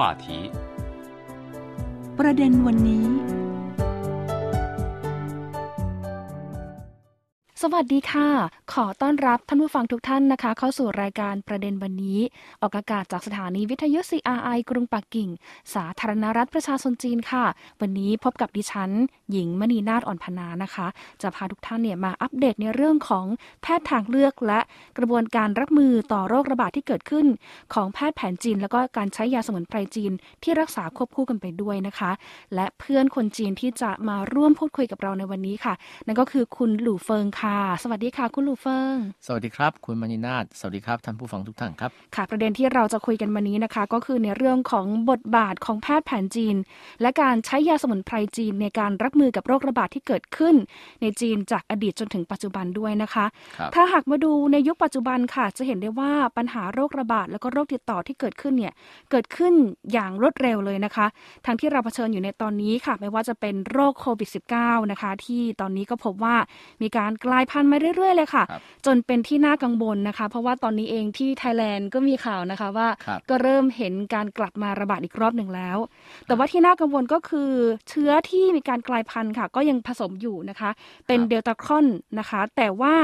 话题。ประเด็นวันนี้ สวัสดีค่ะ ขอต้อนรับท่านผู้ฟังทุกท่านนะคะ เข้าสู่รายการประเด็นวันนี้ ออกอากาศจากสถานีวิทยุ CRI กรุงปักกิ่ง สาธารณรัฐประชาชนจีนค่ะ วันนี้พบกับดิฉัน หญิงมณีนาฏอ่อนพนานะคะ จะพาทุกท่านเนี่ยมาอัปเดตในเรื่องของแพทย์ทางเลือกและกระบวนการรับมือต่อโรคระบาดที่เกิดขึ้นของแพทย์แผนจีน แล้วก็การใช้ยาสมุนไพรจีนที่รักษาควบคู่กันไปด้วยนะคะ และเพื่อนคนจีนที่จะมาร่วมพูดคุยกับเราในวันนี้ค่ะ นั่นก็คือคุณหลู่เฟิงค่ะ สวัสดีค่ะ คุณลูเฟิง สวัสดีครับ คุณมณีนาฏสวัสดีครับท่านผู้ฟังทุกท่านครับค่ะ ประเด็นที่เราจะคุยกันวันนี้นะคะ ก็คือในเรื่องของบทบาทของแพทย์แผนจีน และการใช้ยาสมุนไพรจีนในการรับมือกับโรคระบาดที่เกิดขึ้น ในจีนจากอดีตจนถึงปัจจุบันด้วยนะคะคถ้าหากมาดูในยุคปัจจุบันค่ะ จะเห็นได้ว่าปัญหาโรคระบาดแล้วก็โรคติดต่อที่เกิดขึ้นเนี่ยเกิดขึ้นอย่างรวดเร็วเลยนะคะ ทั้งที่เราเผชิญอยู่ในตอนนี้ค่ะ ไม่ว่าจะเป็นโรคโควิด -19 นะคะ ที่ตอนนี้ก็พบว่ามีการกลายพันธุ์มาเรื่อยๆเลยค่ะ จนเป็นที่น่ากังวลนะคะ เพราะว่าตอนนี้เองที่ไทยแลนด์ก็มีข่าวนะคะว่าก็เริ่มเห็นการกลับมาระบาดอีกรอบหนึ่งแล้ว แต่ว่าที่น่ากังวลก็คือเชื้อที่มีการกลายพันธุ์ค่ะ ก็ยังผสมอยู่นะคะ เป็นเดลต้าครอนนะคะ แต่ว่า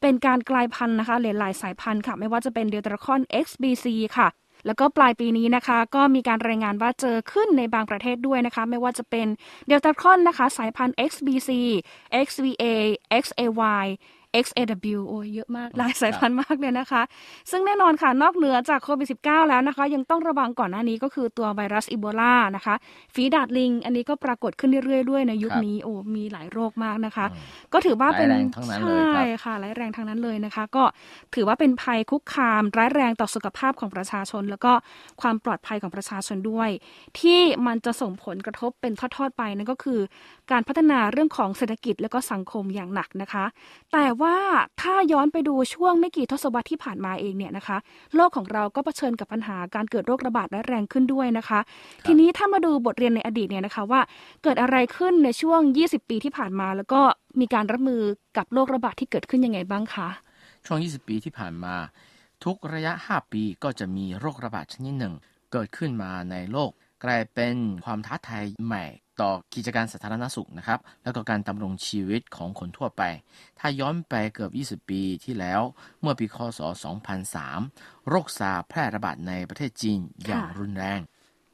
เป็นการกลายพันธุ์นะคะหลายสายพันธุ์ค่ะ ไม่ว่าจะเป็นเดลต้าครอน XBC ค่ะแล้วก็ปลายปีนี้นะคะ ก็มีการรายงานว่าเจอขึ้นในบางประเทศด้วยนะคะ ไม่ว่าจะเป็นเดลต้าครอนนะคะ สายพันธุ์ XBC XVA XAY XAW โอ้ยเยอะมากหลายสายพันธุ์มากเลยนะคะ ซึ่งแน่นอนค่ะนอกเหนือจากโควิด -19 แล้วนะคะ ยังต้องระวังก่อนหน้านี้ก็คือตัวไวรัสอีโบลานะคะฝีดาดลิง อันนี้ก็ปรากฏขึ้นเรื่อยๆด้วยในยุคนี้โอ้มีหลายโรคมากนะคะ ก็ถือว่าเป็นใช่ค่ะร้ายแรงทั้งนั้นเลยนะคะ ก็ถือว่าเป็นภัยคุกคามร้ายแรงต่อสุขภาพของประชาชน แล้วก็ความปลอดภัยของประชาชนด้วย ที่มันจะส่งผลกระทบเป็นทอดๆไปนั่นก็คือ การพัฒนาเรื่องของเศรษฐกิจและก็สังคมอย่างหนักนะคะ แต่ว่าถ้าย้อนไปดูช่วงไม่กี่ทศวรรษที่ผ่านมาเองเนี่ยนะคะ โลกของเราก็เผชิญกับปัญหาการเกิดโรคระบาดและแรงขึ้นด้วยนะคะ ทีนี้ถ้ามาดูบทเรียนในอดีตเนี่ยนะคะว่าเกิดอะไรขึ้นในช่วง 20 ปีที่ผ่านมา แล้วก็มีการรับมือกับโรคระบาดที่เกิดขึ้นยังไงบ้างคะ ช่วง 20 ปีที่ผ่านมา ทุกระยะ 5 ปีก็จะมีโรคระบาดชนิดหนึ่ง เกิดขึ้นมาในโลก กลายเป็นความท้าทายใหม่ ต่อกิจการสาธารณสุขนะครับ แล้วก็การดำรงชีวิตของคนทั่วไป ถ้าย้อนไปเกือบ 20 ปีที่แล้ว เมื่อปีคศ 2003 โรคซาแพร่ระบาดในประเทศจีนอย่างรุนแรง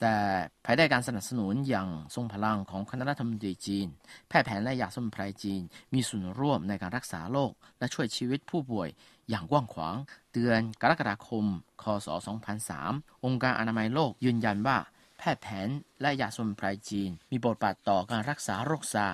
แต่ภายใต้การสนับสนุนอย่างทรงพลังของคณะรัฐมนตรีจีน แพทย์แผนและยาสมุนไพรจีน มีส่วนร่วมในการรักษาโรคและช่วยชีวิตผู้ป่วยอย่างกว้างขวาง เดือนกรกฎาคม คศ 2003 องค์การอนามัยโลกยืนยันว่า แพทย์แผนและยาสมุนไพรจีน มีบทบาทต่อการรักษาโรคซา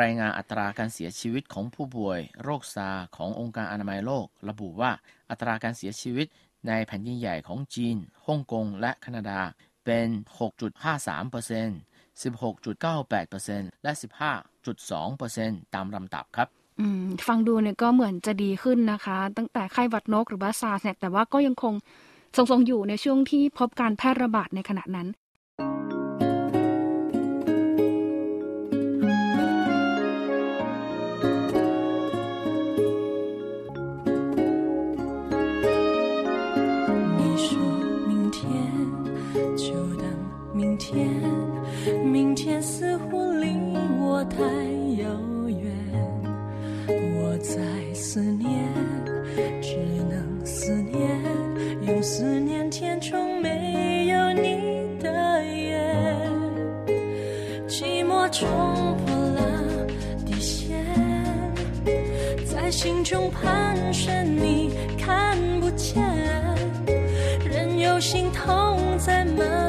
รายงานอัตราการเสียชีวิตของผู้ป่วย โรคซาขององค์การอนามัยโลก ระบุว่าอัตราการเสียชีวิตในแผ่นดินใหญ่ของจีนฮ่องกงและแคนาดาเป็น 6.53% 16.98%และ 15.2%ตามลำดับครับฟังดูเนี่ยก็เหมือนจะดีขึ้นนะคะ ตั้งแต่ไข้หวัดนกหรือว่าซาร์เนี่ยแต่ว่าก็ยังคงทรงๆอยู่ในช่วงที่พบการแพร่ระบาดในขณะนั้น 你说明天就等明天明天似乎离我太遥远我在思念。中盘旋，你看不见，任由心痛在蔓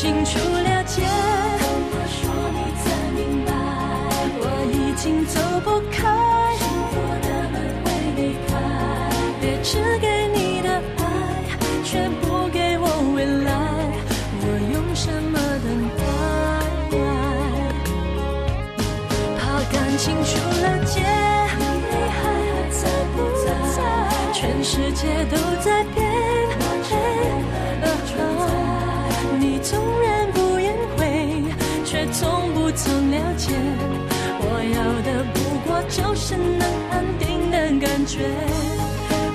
清楚了解，我说你才明白，我已经走不开，幸福的门会离开，别只给你的爱，却不给我未来，我用什么等待？怕感情出了界，你还在不在？全世界都在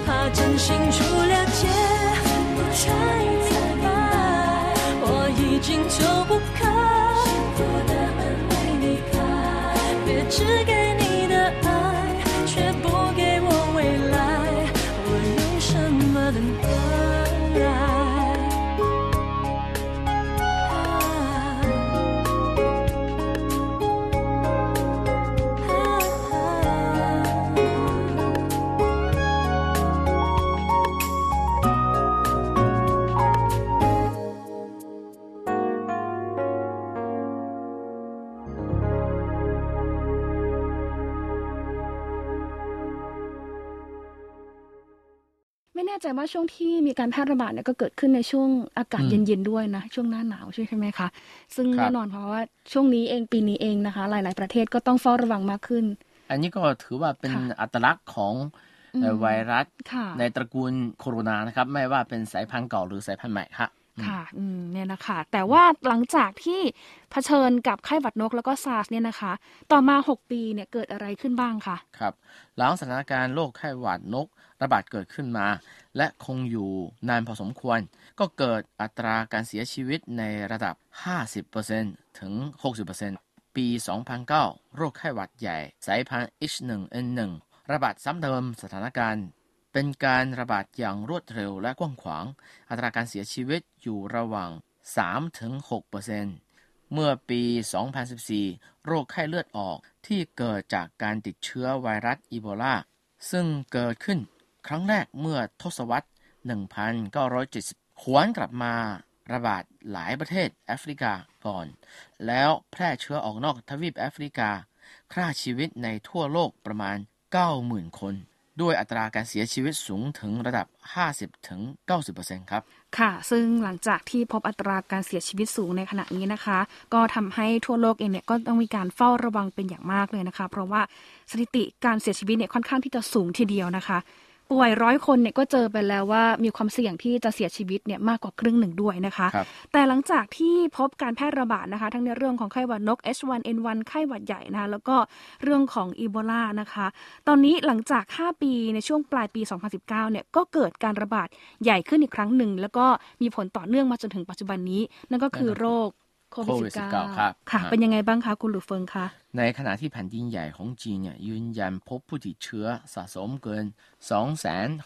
怕真心出 ใจว่าช่วงที่มีการแพร่ระบาดเนี่ยก็เกิดขึ้นในช่วงอากาศอืมเย็นๆด้วยนะช่วงหน้าหนาวใช่ไหมคะซึ่งครับแน่นอนเพราะว่าช่วงนี้เองปีนี้เองนะคะ หลาย ๆ ประเทศก็ต้องเฝ้าระวังมากขึ้น อันนี้ก็ถือว่าเป็นค่ะอัตลักษณ์ของเอ่ออมไวรัสค่ะในตระกูลโคโรนานะครับ ไม่ว่าเป็นสายพันธุ์เก่าหรือสายพันธุ์ใหม่ครับ ค่ะอืมเนี่ยนะคะ แต่ว่าหลังจากที่เผชิญกับไข้หวัดนกแล้วก็ซาร์สเนี่ยนะคะ ต่อมา 6 ปีเนี่ยเกิดอะไรขึ้นบ้างคะครับหลังสถานการณ์โรคไข้หวัดนกระบาดเกิดขึ้นมา และคงอยู่นานพอสมควร ก็เกิดอัตราการเสียชีวิตในระดับ 50%ถึง 60%ปี 2009 โรคไข้หวัดใหญ่ สายพันธุ์ H1N1 ระบาดซ้ำเติมสถานการณ์ เป็นการระบาดอย่างรวดเร็วและกว้างขวาง อัตราการเสียชีวิตอยู่ระหว่าง 3-6%เมื่อปี 2014 โรคไข้เลือดออกที่เกิดจากการติดเชื้อไวรัสอีโบลา ซึ่งเกิดขึ้นครั้งแรกเมื่อทศวรรษ 1970หวนกลับมาระบาดหลายประเทศแอฟริกาก่อน แล้วแพร่เชื้อออกนอกทวีปแอฟริกา ฆ่าชีวิตในทั่วโลกประมาณ 90,000 คน ด้วยอัตราการเสียชีวิตสูงถึงระดับ 50-90%ครับ ค่ะ ซึ่งหลังจากที่พบอัตราการเสียชีวิตสูงในขณะนี้นะคะ ก็ทำให้ทั่วโลกเองเนี่ยก็ต้องมีการเฝ้าระวังเป็นอย่างมากเลยนะคะ เพราะว่าสถิติการเสียชีวิตเนี่ยค่อนข้างที่จะสูงทีเดียวนะคะ ป่วยร้อยคนเนี่ยก็เจอไปแล้วว่ามีความเสี่ยงที่จะเสียชีวิตเนี่ยมากกว่าครึ่งหนึ่งด้วยนะคะครับแต่หลังจากที่พบการแพร่ระบาดนะคะ ทั้งในเรื่องของไข้หวัดนก H1N1 ไข้หวัดใหญ่นะคะแล้วก็เรื่องของอีโบลานะคะ ตอนนี้หลังจาก 5 ปีในช่วงปลายปี 2019 เนี่ยก็เกิดการระบาดใหญ่ขึ้นอีกครั้งหนึ่ง แล้วก็มีผลต่อเนื่องมาจนถึงปัจจุบันนี้ นั่นก็คือโรค โควิด COVID-19 -19 ครับค่ะอ่าเป็นยังไงบ้างคะ คุณหลูเฟิงคะในขณะที่แผ่นดินใหญ่ของจีนเนี่ยยืนยันพบผู้ติดเชื้อสะสมเกิน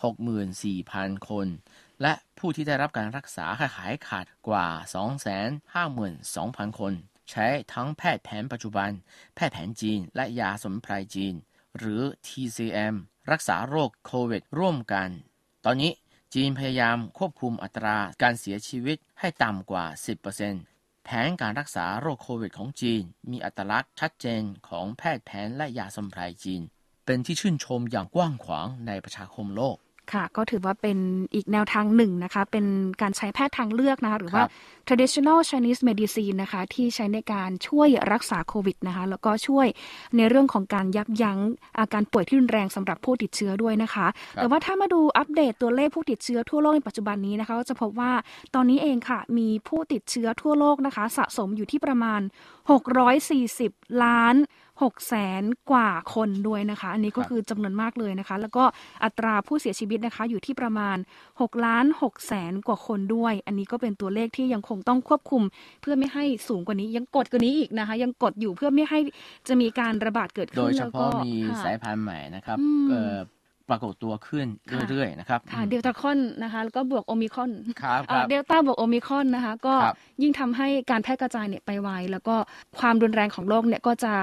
264,000 คน และผู้ที่ได้รับการรักษาหายขาดกว่า 252,000 คน ใช้ทั้งแพทย์แผนปัจจุบัน แพทย์แผนจีน และยาสมุนไพรจีน หรือ TCM รักษาโรคโควิด ร่วมกัน ตอนนี้จีนพยายามควบคุมอัตราการเสียชีวิตให้ต่ำกว่า 10% แผนการรักษาโรคโควิดของจีน มีอัตลักษณ์ชัดเจนของแพทย์แผนและยาสมุนไพรจีน เป็นที่ชื่นชมอย่างกว้างขวางในประชาคมโลก ค่ะ ก็ถือว่าเป็นอีกแนวทางหนึ่งนะคะ เป็นการใช้แพทย์ทางเลือกนะคะหรือว่าครับ traditional Chinese medicine นะคะ ที่ใช้ในการช่วยรักษาโควิดนะคะ แล้วก็ช่วยในเรื่องของการยับยั้งอาการป่วยที่รุนแรงสำหรับผู้ติดเชื้อด้วยนะคะครับแต่ว่าถ้ามาดูอัปเดตตัวเลขผู้ติดเชื้อทั่วโลกในปัจจุบันนี้นะคะก็จะพบว่าตอนนี้เองค่ะ มีผู้ติดเชื้อทั่วโลกนะคะ สะสมอยู่ที่ประมาณ 640 ล้าน 6แสนกว่าคนด้วยนะคะ อันนี้ก็ครับคือจำนวนมากเลยนะคะ แล้วก็อัตราผู้เสียชีวิตนะคะ อยู่ที่ประมาณ6ล้าน6แสนกว่าคนด้วย อันนี้ก็เป็นตัวเลขที่ยังคงต้องควบคุม เพื่อไม่ให้สูงกว่านี้ยังกดกว่านี้อีกนะคะ ยังกดอยู่เพื่อไม่ให้จะมีการระบาดเกิดโดขึ้นยเฉแล้วก็พาะมีค่ะสายพันธุ์ใหม่นะครับอืมเอ่อปรากฏตัวขึ้นค่ะเรื่อยๆนะครับค่ะเดลต้าคอนนะคะแล้วก็บวกโอมิครอนครับคเอ่รัอบเดลต้าบวกโอมิครอนนะคะ ก็ครับยิ่งทำให้การแพร่กระจายเนี่ยไปไวแล้วก็ความรุนแรงของโรคเนี่ยก็จะ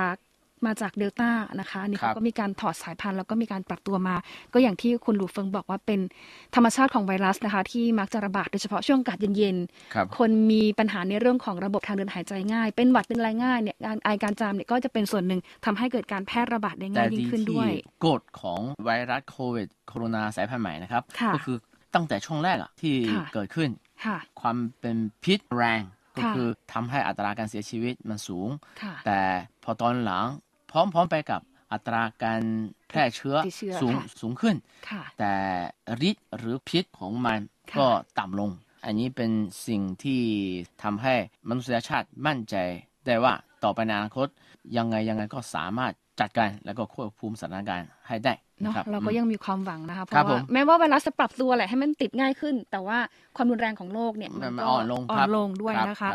มาจากเดลต้านะคะอันนี่ครัเขาบก็มีการถอดสายพันธุ์แล้วก็มีการปรับตัวมา ก็อย่างที่คุณหลูเฟิงบอกว่าเป็นธรรมชาติของไวรัสนะคะ ที่มักจะระบาดโดยเฉพาะช่วงอากาศเย็นครับๆคนมีปัญหาในเรื่องของระบบทางเดินหายใจง่าย เป็นหวัดเป็นไรง่ายเนี่ยการไอการจามเนี่ยก็จะเป็นส่วนหนึ่งทำให้เกิดการแพร่ระบาดได้แต่ง่ายยิ่งดีขึ้นที่ด้วยกฎของไวรัสโควิดโคโรนาสายพันธุ์ใหม่นะครับค่ะก็คือตั้งแต่ช่วงแรกอะที่ค่ะเกิดขึ้นค่ะความเป็นพิษแรงก็ค่ะคือทำให้อัตราการเสียชีวิตมันสูงค่ะแต่พอตอนหลัง พร้อมๆไปกับอัตราการแพร่เชื้อติดเชื้อสูงค่ะสูงขึ้นค่ะแต่ฤทธิ์หรือพิษของมันค่ะก็ต่ำลง อันนี้เป็นสิ่งที่ทำให้มนุษยชาติมั่นใจได้ว่าต่อไปในอนาคต ยังไงยังไงก็สามารถจัดการแล้วก็ควบคุมสถานการณ์ให้ได้เนาะนะครับเราก็อืมยังมีความหวังนะคะเพครับราะผว่ามแม้ว่าไวรัสจะปรับตัวแหละให้มันติดง่ายขึ้น แต่ว่าความรุนแรงของโรคเนี่ยมันก็อ่อนลงอ่คอรันบลงด้วยรับนะคะ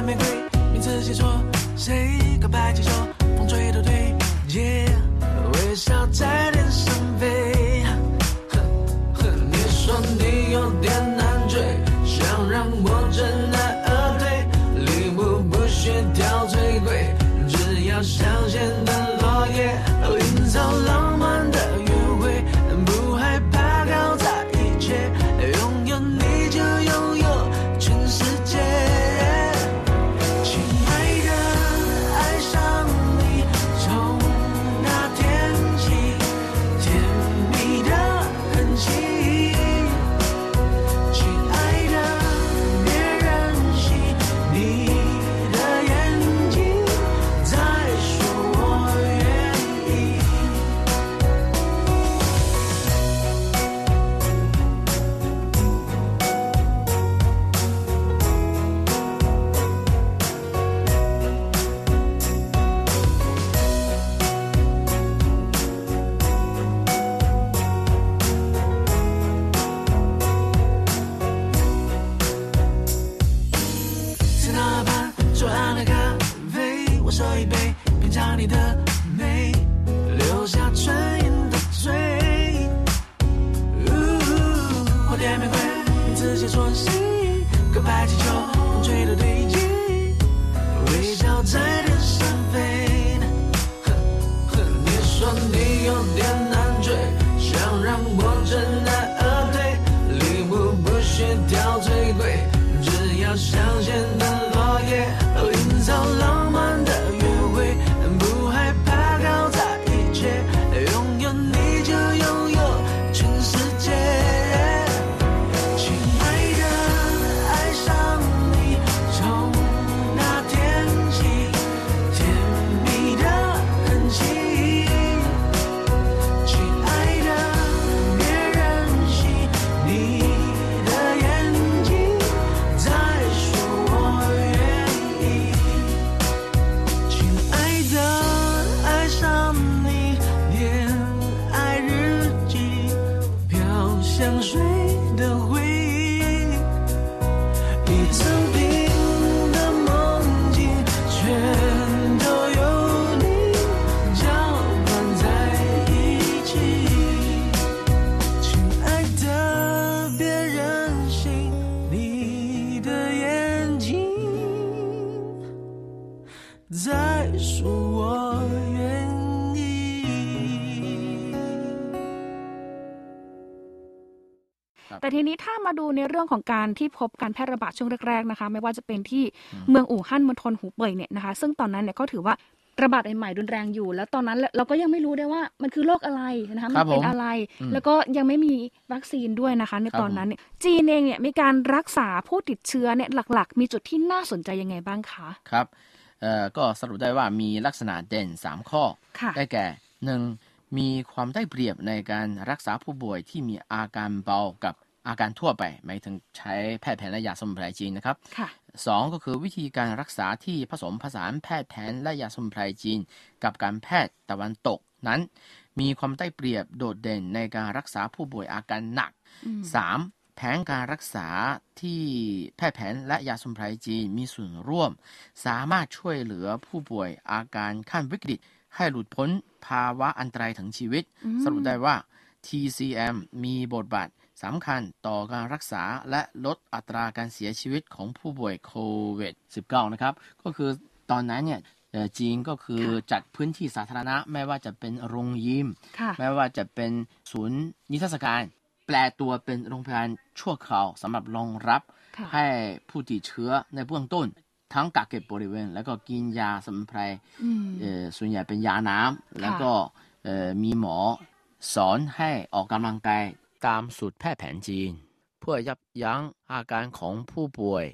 玫瑰，名字写错，谁告白气球，想让我 มาดูในเรื่องของการที่พบการแพร่ระบาดช่วงแรกๆนะคะ ไม่ว่าจะเป็นที่เมืองอู่ฮั่นมณฑลหูเป่ยเนี่ยนะคะ ซึ่งตอนนั้นเนี่ยก็ถือว่าระบาดใหม่ๆรุนแรงอยู่ แล้วตอนนั้นเราก็ยังไม่รู้ได้วยว่ามันคือโรคอะไรนะคะครัมับเป็นผมอะไรอืมแล้วก็ยังไม่มีวัคซีนด้วยนะคะ ในครับตอนนั้นเนี่ยจีนเองเนี่ยมีการรักษาผู้ติดเชื้อเนี่ยหลัก ๆ มีจุดที่น่าสนใจยังไงบ้างคะครับเอ่อก็สรุปได้ว่ามีลักษณะเด่น 3 ข้อค่ะได้แก่หนึ่งมีความได้เปรียบในการรักษาผู้ป่วยที่มีอาการเบากับ อาการทั่วไปหมายถึงใช้แพทย์แผนและยาสมุนไพรจีนนะครับค่ะสองก็คือวิธีการรักษาที่ผสมผสานแพทย์แผนและยาสมุนไพรจีน กับการแพทย์ตะวันตกนั้น มีความได้เปรียบโดดเด่นในการรักษาผู้ป่วยอาการหนัก 3. แผนการรักษาที่แพทย์แผนและยาสมุนไพรจีนมีส่วนร่วม สามารถช่วยเหลือผู้ป่วยอาการขั้นวิกฤต ให้หลุดพ้นภาวะอันตรายถึงชีวิต สรุปได้ว่า TCM มีบทบาท สำคัญต่อการรักษาและลดอัตราการเสียชีวิตของผู้ป่วยโควิด -19 นะครับ ก็คือตอนนั้นเนี่ยเอ่อจีนก็คือจัดพื้นที่สาธารณะ ไม่ว่าจะเป็นโรงยิมค่ะไม่ว่าจะเป็นศูนย์นิทรรศการ แปลตัวเป็นโรงพยาบาลชั่วคราวสำหรับรองรับค่ะให้ผู้ติดเชื้อในเบื้องต้น ทั้งกักเก็บบริเวณ แล้วก็กินยาสมุนไพรอืมเอ่อส่วนใหญ่เป็นยาน้ำแล้วก็เอ่อมีหมอสอนให้ออกกำลังกาย ตามสูตรแพทย์แผนจีน เพื่อยับยั้งอาการของผู้ป่วย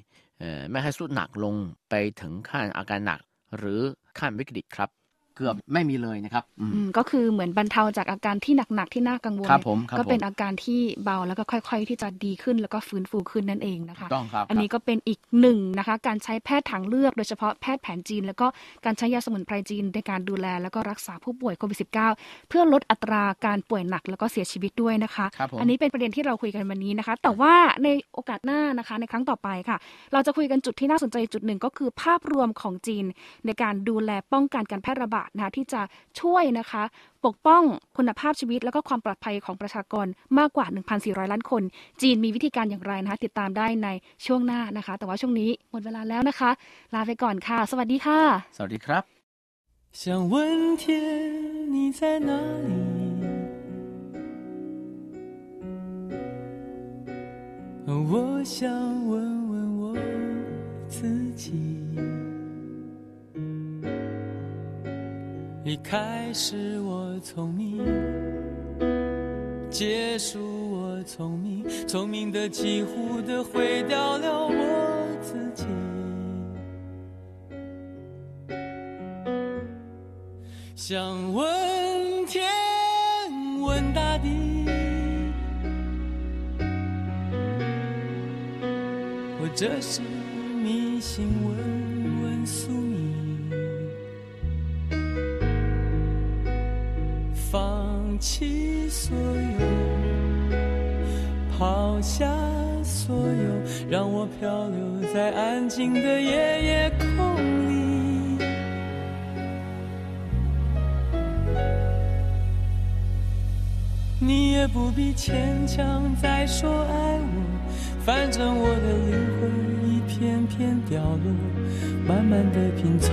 ไม่ให้สุดหนักลงไปถึงขั้นอาการหนัก หรือขั้นวิกฤตครับ เกือบไม่มีเลยนะครับอืมอืมก็คือเหมือนบรรเทาจากอาการที่หนักๆที่น่ากังวลครับผมครับก็เป็นผมอาการที่เบาแล้วก็ค่อย ๆ ที่จะดีขึ้นแล้วก็ฟื้นฟูขึ้นนั่นเองนะคะถูกต้องครับอันนี้ก็เป็นอีกหนึ่งนะคะ การใช้แพทย์ทางเลือกโดยเฉพาะแพทย์แผนจีน แล้วก็การใช้ยาสมุนไพรจีนในการดูแล แล้วก็รักษาผู้ป่วยโควิด -19 เพื่อลดอัตราการป่วยหนักแล้วก็เสียชีวิตด้วยนะคะครับผมอันนี้เป็นประเด็นที่เราคุยกันวันนี้นะคะ แต่ว่าในโอกาสหน้านะคะ ในครั้งต่อไปค่ะ เราจะคุยกันจุดที่น่าสนใจจุดหนึ่งก็คือภาพรวมของจีน ในการดูแลป้องกันการแพร่ระบาดนะที่จะช่วยนะคะ ปกป้องคุณภาพชีวิต และก็ความปลอดภัยของประชากรมากกว่า 1,400 ล้านคน จีนมีวิธีการอย่างไรนะคะติดตามได้ในช่วงหน้านะคะ แต่ว่าช่วงนี้หมดเวลาแล้วนะคะ ลาไปก่อนค่ะ สวัสดีค่ะ สวัสดีครับ想问天你在哪里我想问问我自己一开始我聪明，结束我聪明，聪明的几乎的毁掉了我自己。想问天，问大地，我这是迷信，问弃所有，抛下所有，让我漂流在安静的夜夜空里。你也不必牵强再说爱我，反正我的灵魂一片片凋落，慢慢的拼凑，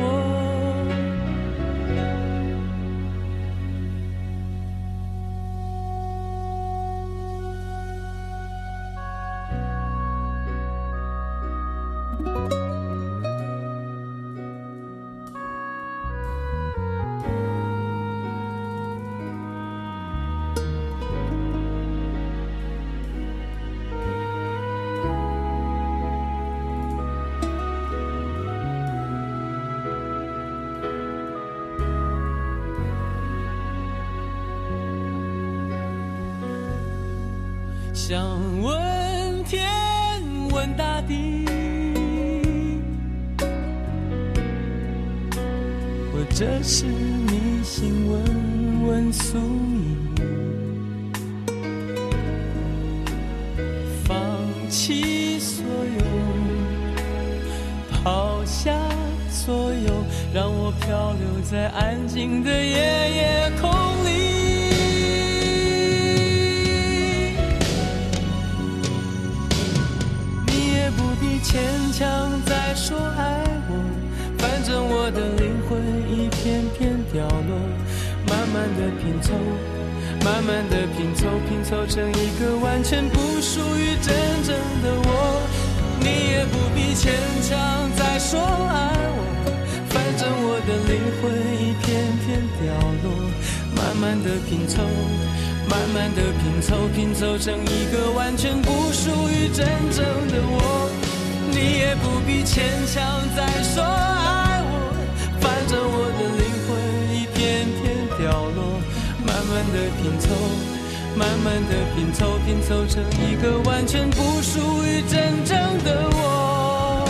我。想问天，问大地，或者是迷信，问问宿命。放弃所有，抛下所有，让我漂流在安静的夜夜凑，慢慢的拼凑，拼凑成一个完全不属于真正的我。你也不必牵强再说爱我，反正我的灵魂一片片掉落，慢慢的拼凑，慢慢的拼凑，拼凑成一个完全不属于真正的我。你也不必牵强再说爱慢慢的拼凑，慢慢的拼凑，拼凑成一个完全不属于真正的我。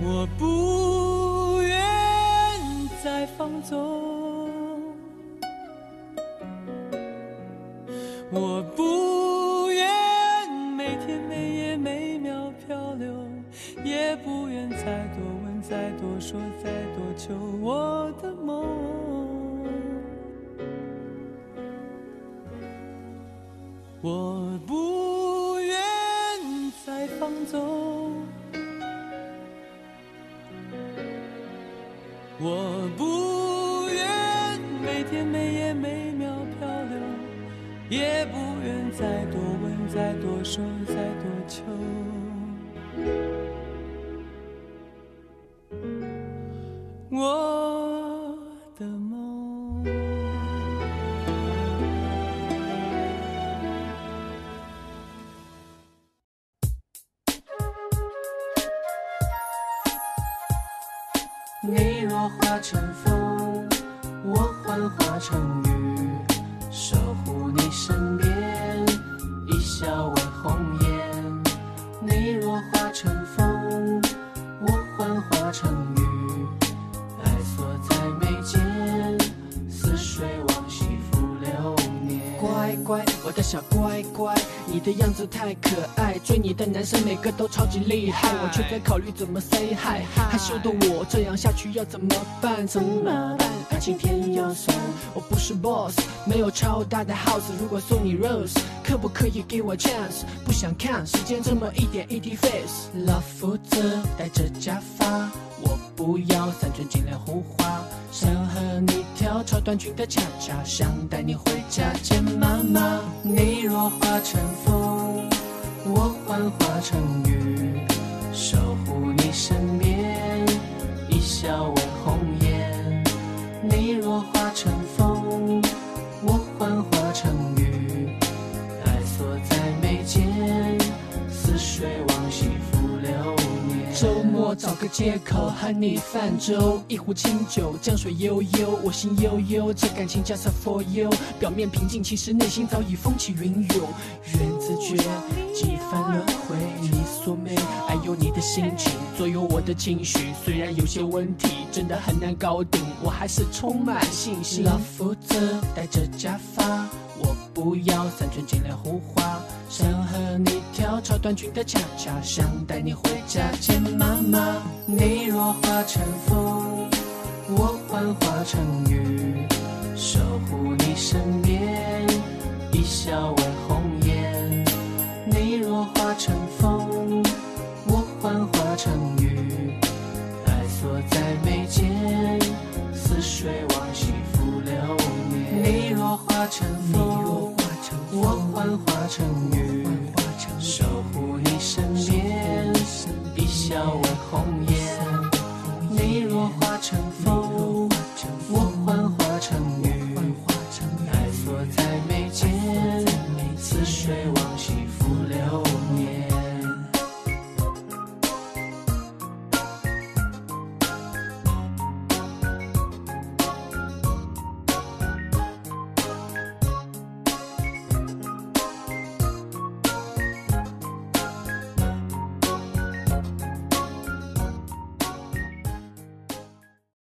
我不愿再放纵，也不愿再多问、再多说、再多求。子太可爱，追你的男生每个都超级厉害，我却在考虑怎么 say hi。害羞的我这样下去要怎么办？怎么办？爱情偏又酸，我不是 boss，没有超大的 house。如果送你 rose，可不可以给我 chance？不想看时间这么一点一滴 face。老夫子戴着假发，我不要三寸金莲胡花，想和你跳超短裙的恰恰，想带你回家见妈妈。你若化成风，我幻化成雨，守护你身边，找个借口和你泛舟，一壶清酒，江水悠悠，我心悠悠，这感情 just for you。表面平静，其实内心早已风起云涌。缘字诀，几番轮回，你锁眉，爱有你的心情左右我的情绪。虽然有些问题真的很难搞定，我还是充满信心。老夫子戴着假发，我不要三寸金莲胡花，想和你跳超短裙的恰恰，想带你回家见妈妈。你若化成风，我幻化成雨，守护你身边，一笑为红颜。你若化成风，我幻化成雨，爱锁在眉间，似水往昔浮流年。你若化成风，我幻化成雨，守护你身边，一笑问红颜，你若化成风。